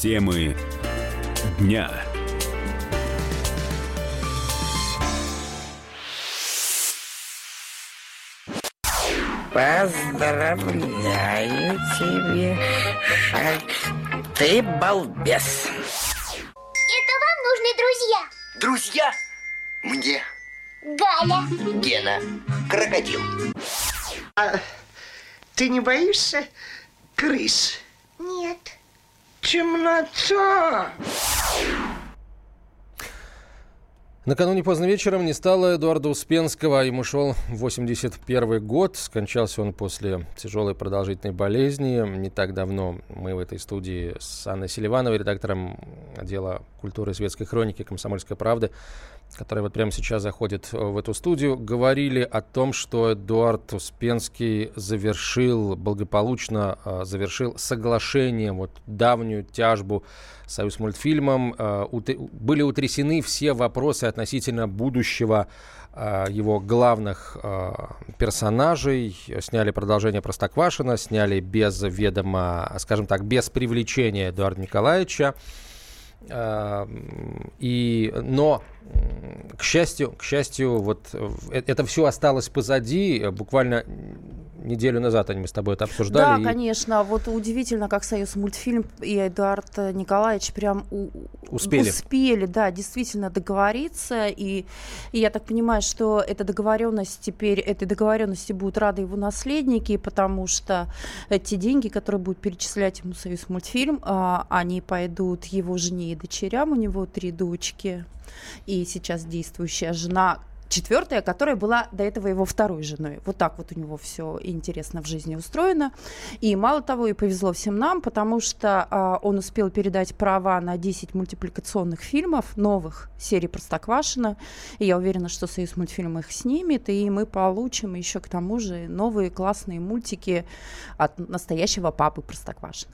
Темы дня. Поздравляю тебя, Шаг. Ты балбес. Это вам нужны друзья. Друзья? Мне Галя. Гена, крокодил. Ты не боишься крыс? Нет. Темнота. Накануне поздно вечером не стало Эдуарда Успенского. Ему шел 81 год. Скончался он после тяжелой продолжительной болезни. Не так давно мы в этой студии с Анной Селивановой, редактором отдела культуры и светской хроники «Комсомольской правды», которая вот прямо сейчас заходит в эту студию, говорили о том, что Эдуард Успенский завершил, благополучно э, завершил соглашение, вот давнюю тяжбу Союз мультфильмом. Э, были утрясены все вопросы относительно будущего э, его главных персонажей. Сняли продолжение Простоквашина, сняли без ведома, скажем так, без привлечения Эдуарда Николаевича. И, но к счастью, к счастью, вот э, это все осталось позади. Буквально неделю назад они мы с тобой это обсуждали. Да, и... конечно. Вот удивительно, как Союз мультфильм и Эдуард Николаевич прям у... успели. успели, да, действительно договориться. И, и я так понимаю, что эта договоренность теперь, этой договоренности будут рады его наследники, потому что эти деньги, которые будут перечислять ему Союз мультфильм, а, они пойдут его жене и дочерям. У него три дочки и сейчас действующая жена четвертая, которая была до этого его второй женой. Вот так вот у него все интересно в жизни устроено. И мало того, и повезло всем нам, потому что а, он успел передать права на 10 мультипликационных фильмов, новых серий Простоквашина. И я уверена, что Союз мультфильм их снимет, и мы получим еще к тому же новые классные мультики от настоящего папы Простоквашина.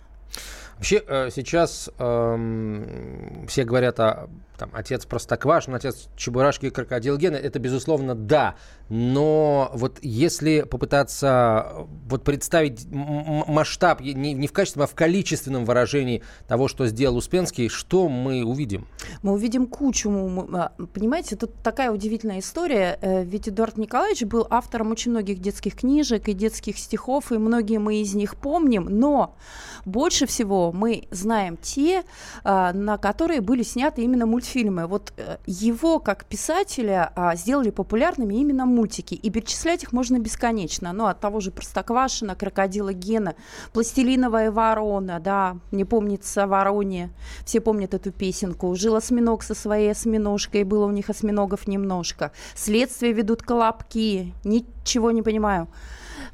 Вообще э, сейчас эм, все говорят о там, отец Простоквашин, отец Чебурашки и Крокодил Гена. Это, безусловно, да. Но вот если попытаться э, вот представить масштаб не, не в качественном, а в количественном выражении того, что сделал Успенский, что мы увидим? Мы увидим кучу. А, понимаете, тут такая удивительная история. Э, ведь Эдуард Николаевич был автором очень многих детских книжек и детских стихов, и многие мы из них помним. Но больше всего мы знаем те, а, на которые были сняты именно мультфильмы. Вот э, его, как писателя, а, сделали популярными именно мультики. И перечислять их можно бесконечно. Ну, от того же Простоквашина, Крокодила Гена, Пластилиновая ворона, да, не помнится Вороне. Все помнят эту песенку. Жил осьминог со своей осьминожкой, было у них осьминогов немножко. Следствие ведут колобки, ничего не понимаю.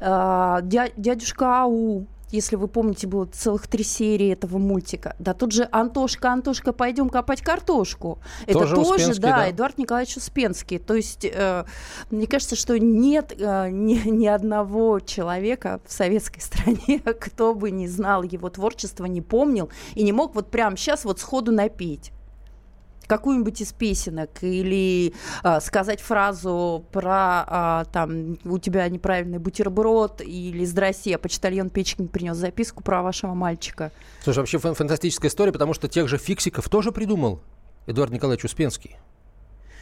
А, дядюшка Ау, если вы помните, было целых три серии этого мультика. Да тут же Антошка, Антошка, пойдем копать картошку. Тоже Это тоже, да, да, Эдуард Николаевич Успенский. То есть, э, мне кажется, что нет э, ни, ни одного человека в советской стране, кто бы не знал его творчество, не помнил и не мог вот прямо сейчас вот сходу напеть какую-нибудь из песенок или а, сказать фразу про а, там у тебя неправильный бутерброд или здрасте, а почтальон Печкин принес записку про вашего мальчика. Слушай, вообще фантастическая история, потому что тех же фиксиков тоже придумал Эдуард Николаевич Успенский.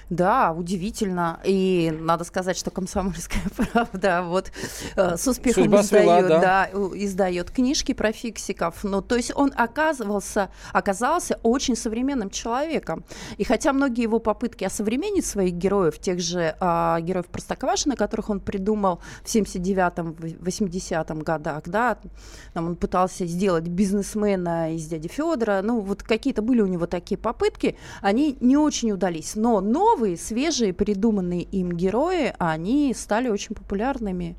Да, удивительно. И надо сказать, что комсомольская правда вот э, с успехом Судьба издает, свела, да. Да, издает книжки про фиксиков. Ну, то есть он оказывался, оказался очень современным человеком. И хотя многие его попытки осовременить своих героев, тех же э, героев Простоквашина, которых он придумал в 79-м, 80-м годах, да, там он пытался сделать бизнесмена из дяди Федора, ну, вот какие-то были у него такие попытки, они не очень удались. Но новые новые, свежие, придуманные им герои, они стали очень популярными.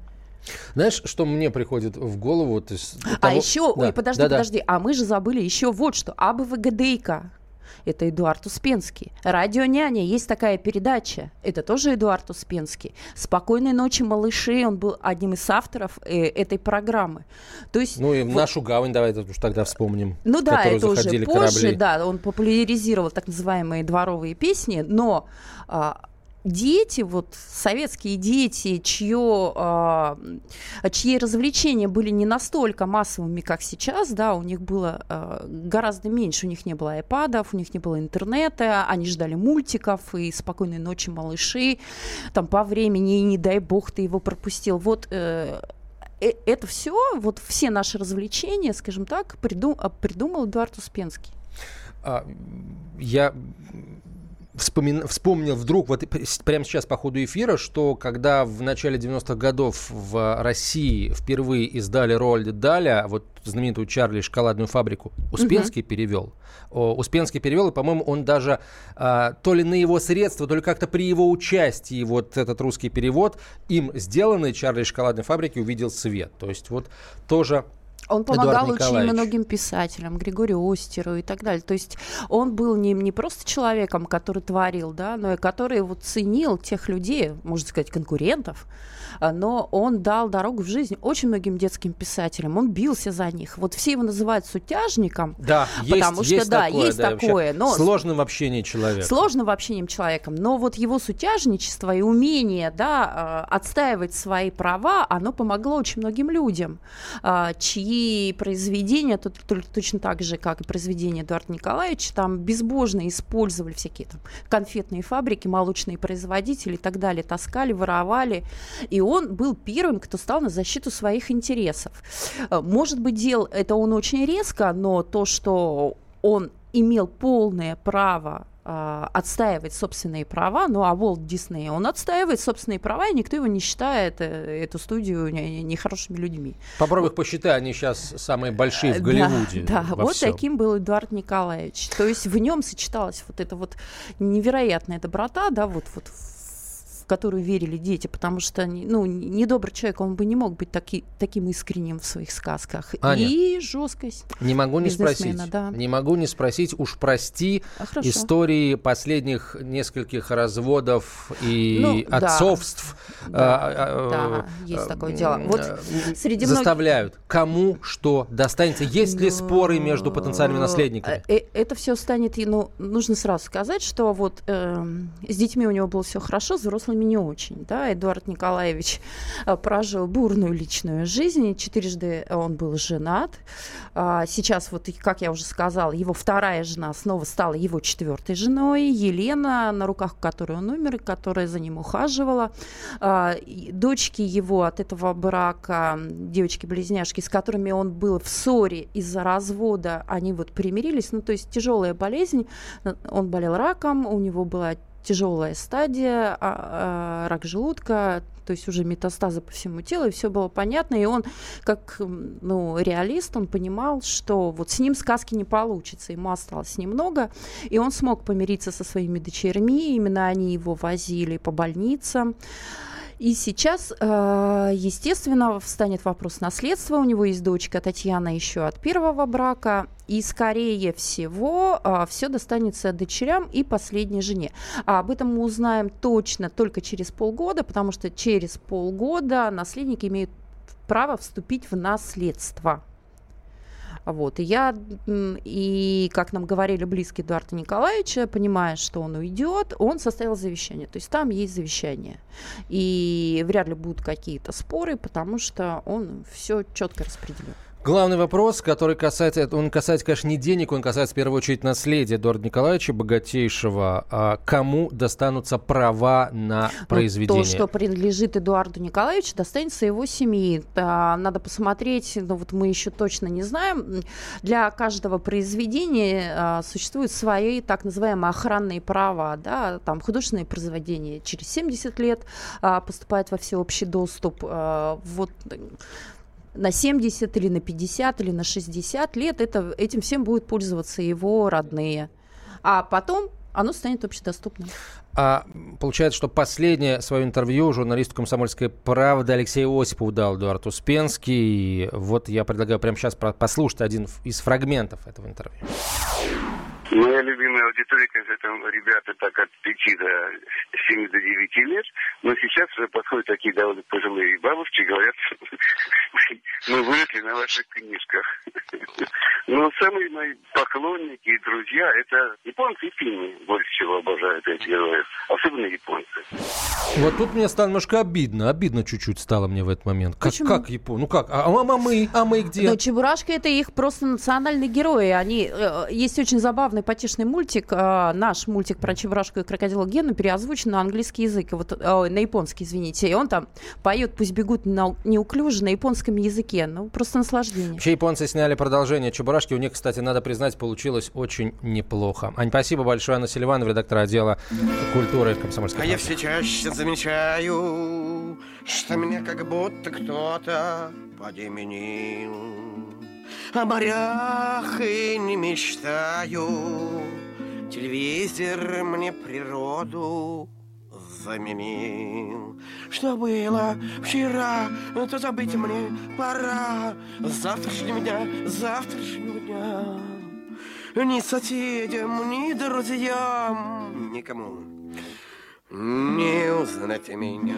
Знаешь, что мне приходит в голову? Вот из а того... еще, да, ой, подожди, да, подожди, а мы же забыли еще вот что. АБВГДейка это Эдуард Успенский. Радио «Няня» есть такая передача, это тоже Эдуард Успенский. «Спокойной ночи, малыши», он был одним из авторов э, этой программы. То есть, ну и вот, «Нашу гавань» давай уж тогда вспомним. Ну да, это уже позже, корабли. да, он популяризировал так называемые дворовые песни, но... А, дети, вот советские дети, чье, а, чьи развлечения были не настолько массовыми, как сейчас, да, у них было а, гораздо меньше, у них не было айпадов, у них не было интернета, они ждали мультиков и «Спокойной ночи, малыши», там по времени, и не дай бог ты его пропустил. Вот э, э это все, вот все наши развлечения, скажем так, придум, придумал Эдуард Успенский. А, я вспомин, вспомнил вдруг, вот прямо сейчас по ходу эфира, что когда в начале 90-х годов в России впервые издали Роальд Даля, вот знаменитую Чарли шоколадную фабрику, Успенский угу. перевел. Успенский перевел, и, по-моему, он даже а, то ли на его средства, то ли как-то при его участии вот этот русский перевод им сделанный Чарли шоколадной фабрики увидел свет. То есть вот тоже он помогал очень многим писателям, Григорию Остеру и так далее. То есть он был не, не просто человеком, который творил, да, но и который вот ценил тех людей, можно сказать, конкурентов, а, но он дал дорогу в жизнь очень многим детским писателям. Он бился за них. Вот все его называют сутяжником, да, потому есть, что да, есть да, такое. Но сложным в общении человека. Сложным в общении человеком. Но вот его сутяжничество и умение да, а, отстаивать свои права, оно помогло очень многим людям, а, чьи произведения, тут, точно так же, как и произведения Эдуарда Николаевича, там безбожно использовали всякие там конфетные фабрики, молочные производители и так далее, таскали, воровали. И он был первым, кто стал на защиту своих интересов. Э, может быть, делал это он очень резко, но то, что он имел полное право отстаивать собственные права, ну а Волт Дисней, он отстаивает собственные права, и никто его не считает, э, эту студию, нехорошими людьми. Попробуй их посчитай, они сейчас самые большие в Голливуде. Да, да вот всем. таким был Эдуард Николаевич. То есть в нем сочеталась вот эта вот невероятная доброта, да, вот, вот которую верили дети, потому что ну, недобрый человек, он бы не мог быть таки, таким искренним в своих сказках. Аня, и жесткость. Не могу не спросить. Да. Не могу не спросить, уж прости, а, истории последних нескольких разводов и ну, отцовств. Да, а, а, да, а, есть такое дело. Вот среди заставляют. Многих... Кому что достанется? Есть ну, ли споры между потенциальными наследниками? Э, это все станет, ну, нужно сразу сказать, что вот э, с детьми у него было все хорошо, с взрослыми взрослыми не очень. Да? Эдуард Николаевич э, прожил бурную личную жизнь, четырежды он был женат. А, сейчас, вот, как я уже сказала, его вторая жена снова стала его четвертой женой, Елена, на руках которой он умер, которая за ним ухаживала. А, дочки его от этого брака, девочки-близняшки, с которыми он был в ссоре из-за развода, они вот примирились. Ну, то есть тяжелая болезнь, он болел раком, у него была тяжелая стадия, а, а, рак желудка, то есть уже метастазы по всему телу, и все было понятно. И он, как ну, реалист, он понимал, что вот с ним сказки не получится, ему осталось немного, и он смог помириться со своими дочерьми, именно они его возили по больницам. И сейчас, э, естественно, встанет вопрос наследства. У него есть дочка Татьяна еще от первого брака. И, скорее всего, э, все достанется дочерям и последней жене. А об этом мы узнаем точно только через полгода, потому что через полгода наследники имеют право вступить в наследство. Вот. И я, и как нам говорили близкие Эдуарда Николаевича, понимая, что он уйдет, он составил завещание. То есть там есть завещание. И вряд ли будут какие-то споры, потому что он все четко распределил. Главный вопрос, который касается, он касается, конечно, не денег, он касается в первую очередь наследия Эдуарда Николаевича, богатейшего. А кому достанутся права на произведение? Ну, то, что принадлежит Эдуарду Николаевичу, достанется его семье. Надо посмотреть, но вот мы еще точно не знаем. Для каждого произведения а, существуют свои так называемые охранные права. Да? Там художественные произведения через 70 лет а, поступают во всеобщий доступ. А, вот на 70 или на 50 или на 60 лет это, этим всем будут пользоваться его родные. А потом оно станет общедоступным. А получается, что последнее свое интервью журналисту «Комсомольской правды» Алексею Осипову дал Эдуард Успенский. И вот я предлагаю прямо сейчас послушать один из фрагментов этого интервью. Моя любимая аудитория, конечно, там ребята так от 5 до 7 до 9 лет, но сейчас уже подходят такие довольно пожилые бабушки и говорят, мы выросли на ваших книжках. Но самые мои поклонники и друзья – это японцы и финны. Больше всего обожают этих героев. Особенно японцы. Вот тут мне стало немножко обидно. Обидно чуть-чуть стало мне в этот момент. Как, Почему? как Япон? Ну как? А, а мы? А мы где? Но Чебурашка это их просто национальные герои. Они э, есть очень забавный потешный мультик, э, наш мультик про Чебурашку и крокодила Гену переозвучен на английский язык, вот, э, на японский, извините. И он там поет «Пусть бегут на, неуклюже» на японском языке. Ну, просто наслаждение. Вообще японцы сняли продолжение Чебурашки. У них, кстати, надо признать, получилось очень неплохо. Ань, спасибо большое. Анна Селиванова, редактор отдела культуры комсомольской А я все чаще замечаю, что меня как будто кто-то подеменил. О морях и не мечтаю, телевизор мне природу заменил. Что было вчера, то забыть мне пора. Завтрашнего дня, завтрашнего дня. Ни соседям, ни друзьям, никому не узнать меня,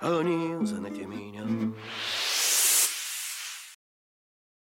а не узнать меня.